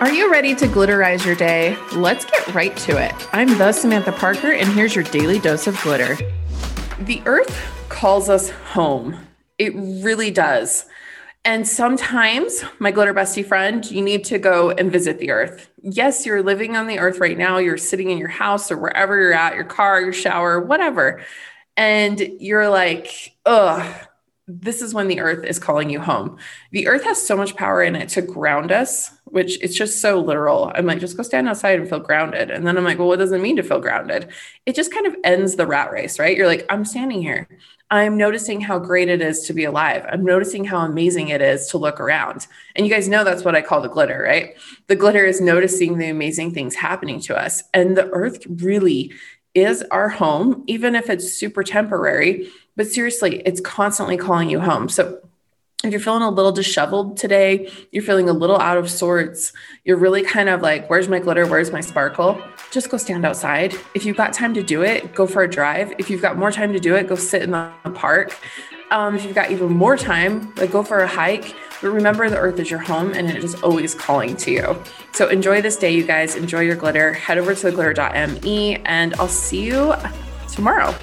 Are you ready to glitterize your day? Let's get right to it. I'm the Samantha Parker, and here's your daily dose of glitter. The earth calls us home. It really does. And sometimes, my glitter bestie friend, you need to go and visit the earth. Yes, you're living on the earth right now. You're sitting in your house or wherever you're at, your car, your shower, whatever. And you're like, ugh, this is when the earth is calling you home. The earth has so much power in it to ground us, which it's just so literal. I'm like, just go stand outside and feel grounded. And then I'm like, well, what does it mean to feel grounded? It just kind of ends the rat race, right? You're like, I'm standing here. I'm noticing how great it is to be alive. I'm noticing how amazing it is to look around. And you guys know that's what I call the glitter, right? The glitter is noticing the amazing things happening to us. And the earth really is our home, even if it's super temporary but seriously, it's constantly calling you home. So if you're feeling a little disheveled today, you're feeling a little out of sorts, you're really kind of like, where's my glitter? Where's my sparkle? Just go stand outside. If you've got time to do it, go for a drive. If you've got more time to do it, go sit in the park. Um, if you've got even more time, like go for a hike. But remember, the earth is your home and it is always calling to you. So enjoy this day, you guys. Enjoy your glitter. Head over to theglitter.me and I'll see you tomorrow.